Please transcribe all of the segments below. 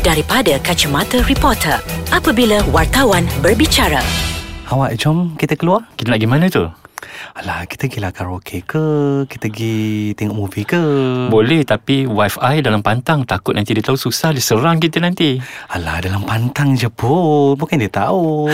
daripada kacamata reporter apabila wartawan berbicara. Awak jom kita keluar? Kita nak pergi mana tu? Alah kita pergi lah karaoke ke? Kita pergi tengok movie ke? Boleh tapi wifi dalam pantang Takut nanti dia tahu susah Dia serang kita nanti. Alah dalam pantang je pun. Bukan dia tahu.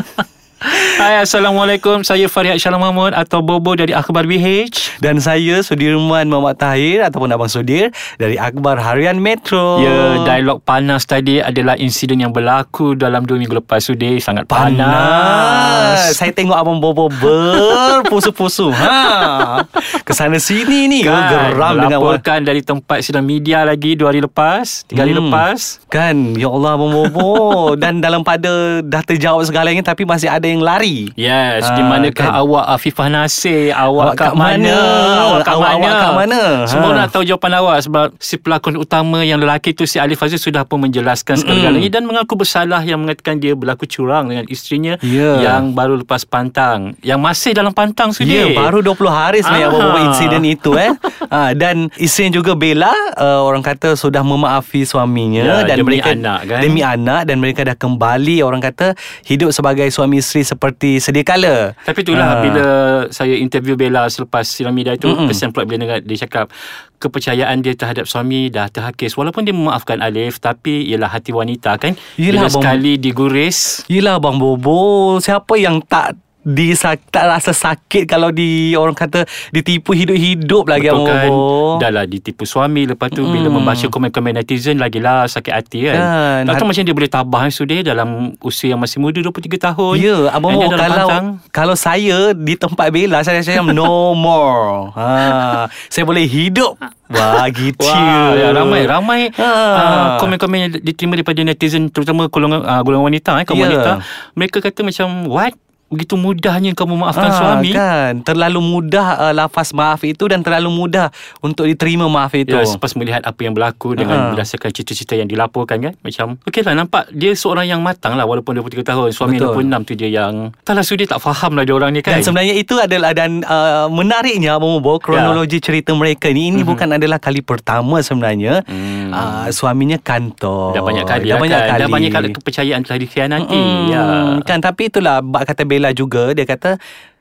Hai Assalamualaikum. Saya Fariad Shalom Mahmud Atau Bobo dari Akhbar BH Dan saya Sudirman Muhammad Tahir Ataupun Abang Sudir Dari Akbar Harian Metro Ya, dialog panas tadi adalah insiden yang berlaku dalam dua minggu lepas Sudir sangat panas. Panas Saya tengok Abang Bobo berpusu-pusu ha. Kesana sini ni Kan, Geram dengan melaporkan dari tempat sidang media lagi dua hari lepas, tiga hari Hmm. lepas. Kan Ya Allah Abang Bobo Dan dalam pada Dah terjawab segalanya Tapi masih ada yang lari Yes, Ah, di manakah kan. awak Afifah Nasir? Awak, Awak kat kat mana? mana? Awak kat Awak- mana? awak kat mana? Semua Ha. nak tahu jawapan awak sebab si pelakon utama yang lelaki tu si Alif Aziz sudah pun menjelaskan segala-galanya dan mengaku bersalah yang mengatakan dia berlaku curang dengan isterinya Ya. yang baru lepas pantang. Yang masih dalam pantang sudah. baru 20 hari sebenarnya Ah. apa-apa insiden itu eh. ha, dan isteri juga Bella uh, orang kata sudah memaafi suaminya Ya, dan demi mereka anak, kan? demi anak dan mereka dah kembali orang kata hidup sebagai suami isteri seperti sedia kala. Tapi itulah Ah. bila saya interview Bella selepas media itu Mm-mm. kesan pula bila dia cakap kepercayaan dia terhadap suami dah terhakis walaupun dia memaafkan Alif tapi ialah hati wanita kan Yelah, bila abang. sekali diguris Yelah Bang Bobo, siapa yang tak di tak rasa sakit kalau di orang kata ditipu hidup-hidup lagi Betul Abang kan. Dah lah ditipu suami Lepas tu bila Mm. membaca komen-komen netizen Lagilah sakit hati kan, Kan. Tak tahu macam dia boleh tabah kan Sudir Dalam usia yang masih muda 23 tahun Ya, Abang dia Mo dalam kalau pantang. kalau saya di tempat Bella saya saya no more. Ha, saya boleh hidup. Wah, gitu. Wah, ya, ramai ramai Ha. uh, komen-komen yang diterima daripada netizen terutama golongan uh, golongan wanita eh kaum Ya. wanita mereka kata macam what begitu mudahnya kau memaafkan Ah, suami kan terlalu mudah uh, lafaz maaf itu dan terlalu mudah untuk diterima maaf itu. Ya, selepas melihat apa yang berlaku dengan Ha. berdasarkan cerita-cerita yang dilaporkan kan Macam Okey lah nampak Dia seorang yang matang lah Walaupun 23 tahun Suami Betul. 26 tu dia yang Taklah sudi tak faham lah dia orang ni kan Dan sebenarnya itu adalah dan uh, menariknya Bobo kronologi cerita mereka ni ini bukan adalah kali pertama sebenarnya Ya. Hmm. uh, suaminya kantor. Dah banyak kali Dah lah banyak kan kali. Dah banyak kali kepercayaan telah dikhianati Mm-mm. ya. Kan tapi itulah Bak kata Bella juga Dia kata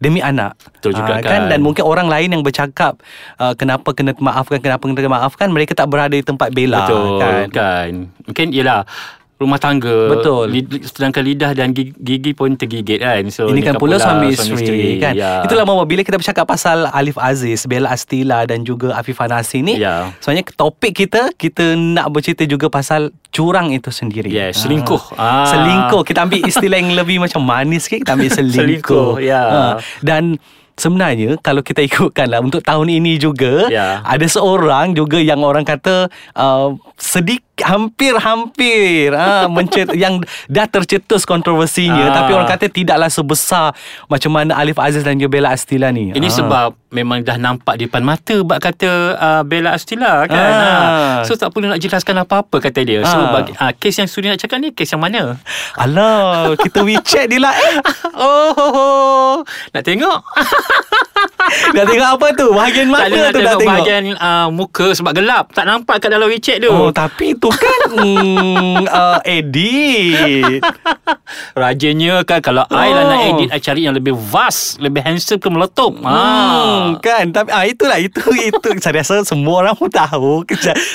Demi anak Betul juga Ah, kan. Dan mungkin orang lain yang bercakap uh, Kenapa kena maafkan Kenapa kena maafkan Mereka tak berada di tempat Bella Betul kan? kan. kan Mungkin ialah Rumah tangga Betul. Lid- Sedangkan lidah dan gigi, gigi pun tergigit kan so, Ini kan pula suami isteri kan ya. Itulah Mama Bila kita bercakap pasal Alif Aziz Bella Astila Dan juga Afifah Nasir ni Ya. Sebenarnya topik kita Kita nak bercerita juga pasal Curang itu sendiri Yes, selingkuh. Ah. Selingkuh Kita ambil istilah yang lebih macam manis sikit Kita ambil selingkuh, Selingkuh, ya. Ah, Dan Sebenarnya kalau kita ikutkan lah untuk tahun ini juga Ya. ada seorang juga yang orang kata uh, sedikit hampir-hampir ah mencet yang dah tercetus kontroversinya Ah. tapi orang kata tidaklah sebesar macam mana Alif Aziz dan juga Bella Astila ni. Ini Ah. sebab memang dah nampak di depan mata bak kata uh, Bella Astila kan. Ah. Ha. So tak perlu nak jelaskan apa-apa kata dia. So Ah. bagi uh, kes yang Suri nak cakap ni kes yang mana? Alah, kita WeChat dia lah eh. Oh, oh, oh. nak tengok? Dah tengok apa tu? Bahagian mana nak tu dah tengok tengok? bahagian uh, muka sebab gelap. Tak nampak kat dalam WeChat tu. Oh, tapi tu kan mm, uh, edit. Rajinnya kan kalau oh. I lah nak Oh. edit I cari yang lebih vast, lebih handsome ke meletup. Hmm, kan tapi ah itulah itu itu saya rasa semua orang pun tahu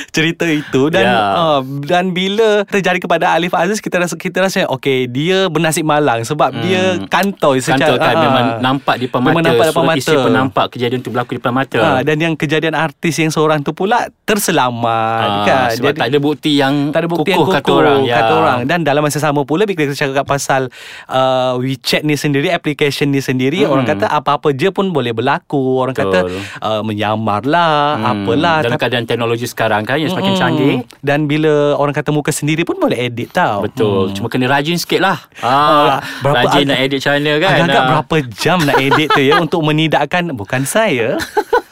cerita itu dan Ya. uh, dan bila terjadi kepada Alif Aziz kita rasa kita rasa okey dia bernasib malang sebab hmm. dia kantoi Kantor kan ah, memang nampak di depan mata. Memang nampak depan mata. isteri pun nampak kejadian tu berlaku di depan mata. Ah, dan yang kejadian artis yang seorang tu pula terselamat Ah, kan sebab tak ada bukti yang tak ada bukti yang kukuh kukuh kata orang. Ya. kata orang dan dalam masa sama pula bila kita cakap pasal uh, WeChat ni sendiri application ni sendiri Hmm. orang kata apa-apa je pun boleh berlaku orang kata Betul. uh, menyamar lah Hmm, apalah Dalam Tapi- keadaan teknologi sekarang kan yang semakin Mm-mm. canggih. dan bila orang kata muka sendiri pun boleh edit tau Betul. Cuma kena rajin sikit lah. Ah, Ah, berapa rajin ag- nak edit channel kan. Agak-agak Ah. berapa jam nak edit tu ya untuk menidakkan bukan saya.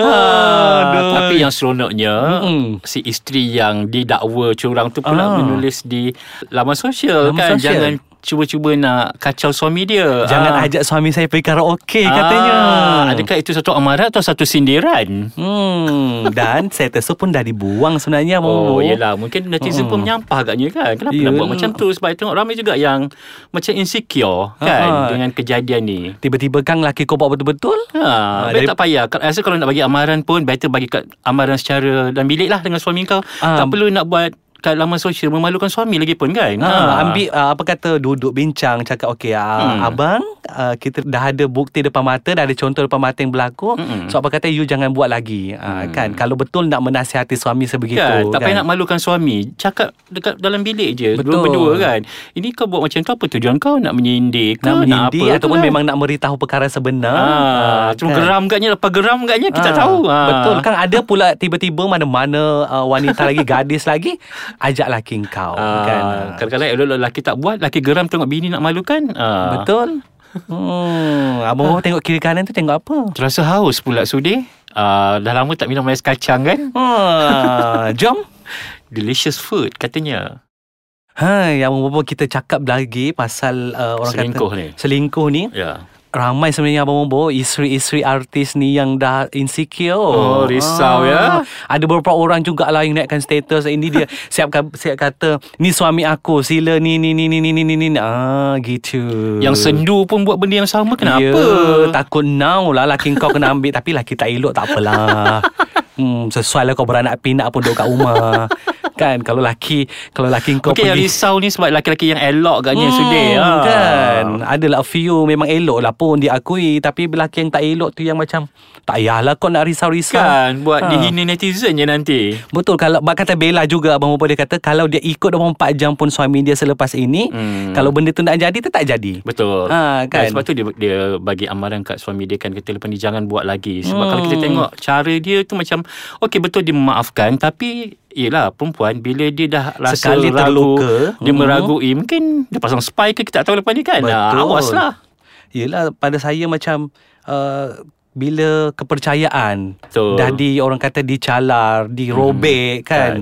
Ah, Aduh. tapi yang seronoknya Mm-mm. si isteri yang didakwa curang tu pula Ah. menulis di laman sosial Laman kan sosial. jangan cuba-cuba nak kacau suami dia. Jangan Ah. ajak suami saya pergi karaoke katanya. Ah, adakah itu satu amaran atau satu sindiran? Hmm, dan status tu pun dah dibuang sebenarnya Oh, yelah. Mungkin netizen pun menyampah agaknya kan. Kenapa nak Yelah. buat macam tu? Sebab tengok ramai juga yang macam insecure kan Ah. dengan kejadian ni. Tiba-tiba kan laki kau buat betul-betul Ha, Ah, dari, tak payah. Rasa kalau nak bagi amaran pun better bagi kat amaran secara dalam bilik lah dengan suami kau. Ah. tak perlu nak buat kat laman sosial memalukan suami lagi pun kan. Ha, ambil uh, apa kata duduk bincang cakap okey uh, Hmm. abang uh, kita dah ada bukti depan mata dah ada contoh depan mata yang berlaku Mm-mm. so apa kata you jangan buat lagi uh, Hmm. kan kalau betul nak menasihati suami sebegitu Kan, tak payah nak malukan suami Cakap dekat dalam bilik je Betul. Dua berdua kan Ini kau buat macam tu Apa tujuan kau Nak menyindir ke nak menyindir apa ataupun kan? memang nak meritahu perkara sebenar Ah, cuma geram agaknya Lepas geram agaknya Kita Ah, tahu ah. Betul kan ada pula tiba-tiba mana-mana uh, wanita lagi gadis lagi ajak laki kau Ah, kan. Kadang-kadang elok lelaki tak buat Lelaki geram tengok bini nak malukan ah. Betul. Hmm, abang oh. tengok kiri kanan tu tengok apa? Terasa haus pula sudi ah, Dah lama tak minum ais kacang kan Ha, jom. Delicious food katanya Hai, yang Bobo kita cakap lagi pasal uh, orang Selingkuh kata ni. selingkuh ni. Ya Ramai sebenarnya abang bobo isteri-isteri artis ni yang dah insecure. Oh, risau ya. ah. ya. Ada beberapa orang juga lah yang naikkan status ini dia siap siap kata ni suami aku sila ni ni ni ni ni ni ni ah gitu. Yang sendu pun buat benda yang sama kenapa? Yeah, takut now lah laki kau kena ambil tapi laki tak elok tak apalah. hmm, sesuai lah kau beranak pinak pun duduk kat rumah. Kan? Kalau laki Kalau laki kau yang pergi risau ni Sebab lelaki-lelaki yang elok agaknya hmm, Sudi ah. Kan? Adalah few Memang elok lah pun Diakui. Tapi lelaki yang tak elok tu Yang macam Tak payahlah kau nak risau-risau. Kan? Buat Ha. dihina netizen je nanti. Betul. Kalau Bak kata Bella juga Abang dia kata Kalau dia ikut 24 jam pun Suami dia selepas ini Hmm. Kalau benda tu nak jadi Tu tak jadi. Betul. Ha, kan? Dan Sebab tu dia, dia bagi amaran kat suami dia kan Kata lepas ni jangan buat lagi. Sebab Hmm. kalau kita tengok Cara dia tu macam Okey betul dia memaafkan Tapi Yelah perempuan Bila dia dah rasa Sekali ragu terluka, Dia hmm. meragui Mungkin dia pasang spy ke Kita tak tahu lepas ni kan Ah, Betul. Awas lah Yelah pada saya macam uh, bila kepercayaan Betul. dah di orang kata dicalar, dirobek hmm, kan.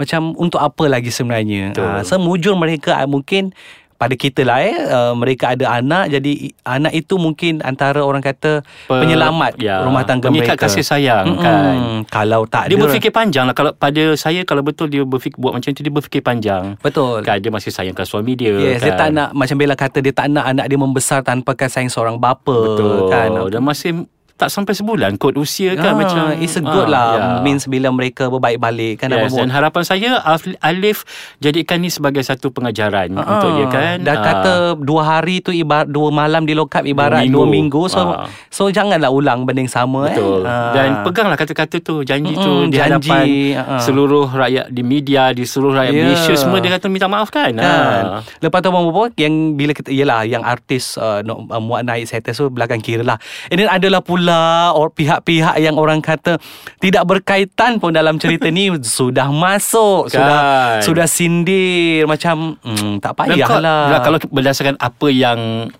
Macam untuk apa lagi sebenarnya? Uh, semujur mereka uh, mungkin pada kita lah eh uh, mereka ada anak jadi anak itu mungkin antara orang kata Pe- penyelamat ya, rumah tangga mereka. kasih sayang, Mm-mm. kan. Kalau tak Dia ada berfikir panjang lah Kalau pada saya Kalau betul dia berfikir Buat macam tu Dia berfikir panjang betul. Kan dia masih sayangkan suami dia Yes, kan? dia tak nak macam Bella kata dia tak nak anak dia membesar tanpa kasih sayang seorang bapa Betul kan. Dan masih tak sampai sebulan Kod usia kan Ah, macam It's a good ah, lah ya. Means bila mereka berbaik balik Kan Yes, dan harapan saya Alif jadikan ni sebagai satu pengajaran Ah, untuk dia kan. Dah Ah, kata dua hari tu ibarat dua malam di lokap ibarat Dua dua minggu. minggu. So Ah. so janganlah ulang benda yang sama betul. eh. Ah. Dan peganglah kata-kata tu, janji tu di janji, hadapan ah. seluruh rakyat di media, di seluruh rakyat Ya. Malaysia semua dia kata minta maaf kan. Kan. Ah. Lepas tu Abang Bobo Yang bila kita Yelah yang artis uh, no, uh, Muat naik status tu Belakang kira lah And then adalah pula or, Pihak-pihak yang orang kata Tidak berkaitan pun Dalam cerita ni Sudah masuk Sudah Kan. Sudah sindir Macam hmm, Tak kau, payahlah lah, kalau berdasarkan apa yang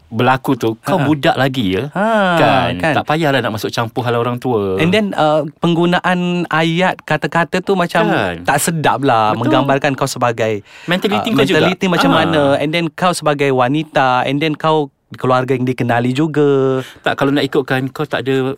berlaku tu, kau Ha. budak lagi ya. Ha, kan? kan. Tak payahlah nak masuk campur hal orang tua. And then uh, penggunaan ayat kata-kata tu macam Kan. tak sedap lah Betul. menggambarkan kau sebagai Mentaliti uh, kau juga. mentaliti macam Ah. mana and then kau sebagai wanita and then kau keluarga yang dikenali juga. Tak kalau nak ikutkan kau tak ada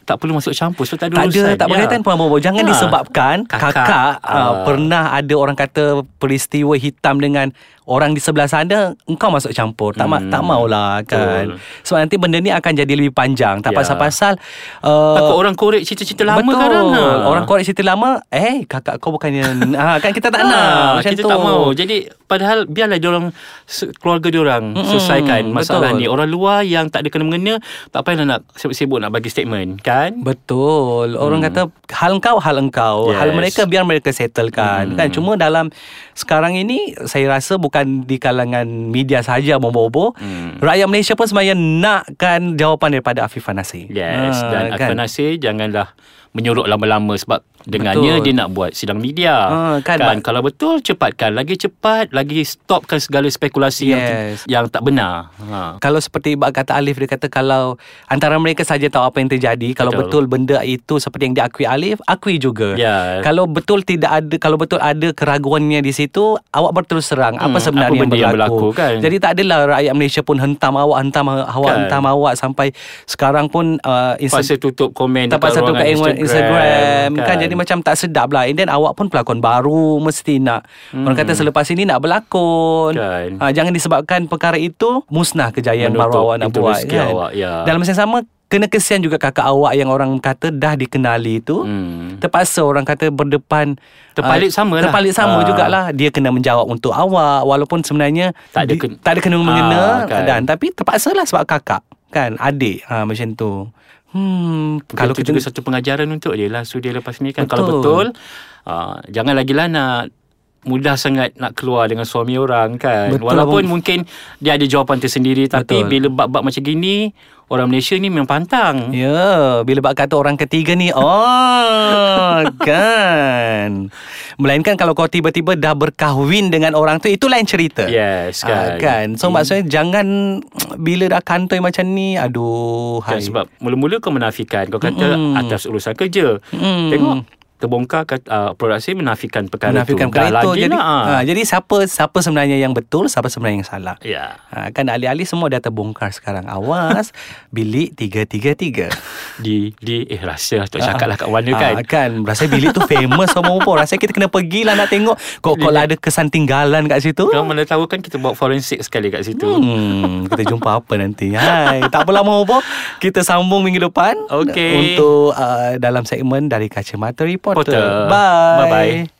tak perlu masuk campur sebab tak ada Tak ada urusan. tak berkaitan pun. Jangan Ha. disebabkan Kakak. kakak, uh, Ah. pernah ada orang kata peristiwa hitam dengan orang di sebelah sana engkau masuk campur. Tak ma- Hmm. tak maulah kan. Betul. Sebab nanti benda ni akan jadi lebih panjang. Tak Ya. pasal-pasal uh, Takut orang korek cerita-cerita lama Betul. kadang ha. Orang korek cerita lama Eh kakak kau bukannya ha, Kan kita tak Ah, nak Macam kita tu tak mau. Jadi padahal biarlah dia orang se- keluarga dia orang Mm-mm, selesaikan masalah betul. ni. Orang luar yang tak ada kena mengena tak payahlah nak sibuk-sibuk nak bagi statement, kan? Betul Orang Hmm. kata Hal engkau Hal engkau Yes. Hal mereka Biar mereka settlekan Hmm. Kan cuma dalam Sekarang ini Saya rasa bukan Di kalangan media saja Bobo-bobo Hmm. Rakyat Malaysia pun sebenarnya Nakkan jawapan daripada Afifah Nasir Yes, Ha, dan kan? Afan Nasir janganlah menyuruh lama-lama sebab dengannya Betul. dia nak buat sidang media. Ah, kan, kan Mak- kalau betul cepatkan lagi cepat lagi stopkan segala spekulasi yang Yes. yang tak benar. Ha. Kalau seperti Ibak kata Alif Dia kata kalau Antara mereka saja tahu apa yang terjadi Kalau Betul. betul benda itu Seperti yang diakui Alif Akui juga Ya. Kalau betul tidak ada Kalau betul ada keraguannya di situ Awak berterus terang Apa Hmm, sebenarnya apa yang yang berlaku, berlaku, kan? Jadi tak adalah Rakyat Malaysia pun Hentam awak Hentam awak Kan. Hentam awak Sampai sekarang pun uh, Insta- Pasal tutup komen tak pasal tu kat Instagram, Instagram kan. jadi macam tak sedap lah and then awak pun pelakon baru mesti nak hmm. orang kata selepas ini nak berlakon Kan. ha, jangan disebabkan perkara itu musnah kejayaan Menutup baru awak nak buat kan awak, ya. dalam masa yang sama kena kesian juga kakak awak yang orang kata dah dikenali tu Hmm. terpaksa orang kata berdepan Terpalit ah, sama lah. terpalit sama Ah. jugalah dia kena menjawab untuk awak walaupun sebenarnya Tak ada di- ken- tak ada kena mengena Ah, kan. dan tapi terpaksa lah sebab kakak kan adik ha, macam tu Hmm, Kalau kita juga satu pengajaran untuk dia lah. So dia lepas ni kan Betul. kalau betul uh, jangan lagi lah nak mudah sangat nak keluar dengan suami orang kan. Betul, Walaupun abang. mungkin dia ada jawapan tersendiri tapi Betul. bila bab-bab macam gini orang Malaysia ni memang pantang. Ya, bila bak kata orang ketiga ni, oh, kan. Melainkan kalau kau tiba-tiba dah berkahwin dengan orang tu, itu lain cerita. Yes kan. Ah, kan. So Hmm. maksudnya jangan bila dah kantoi macam ni, aduh, Kan hai. sebab mula-mula kau menafikan Kau kata Mm-mm. atas urusan kerja Mm. Tengok Terbongkar uh, produksi menafikan perkara menafikan tu Dah perkara itu. lagi Jadi, lah ha, jadi siapa siapa sebenarnya yang betul, siapa sebenarnya yang salah. Ya Ha, kan alih-alih semua dah terbongkar sekarang. Awas, bilik 333. di di eh rahsia tak cakap lah kat mana kan. Ah, kan. Rasa bilik tu famous sama apa Rasa kita kena pergilah nak tengok Kok kalau ada kesan tinggalan kat situ. Kau mana tahu kan kita buat forensik sekali kat situ. Hmm, kita jumpa apa nanti? Hai, Tak apa lama apa Kita sambung minggu depan Okey. Untuk uh, dalam segmen dari Kacamata Reporter. Reporter. Bye. Bye-bye.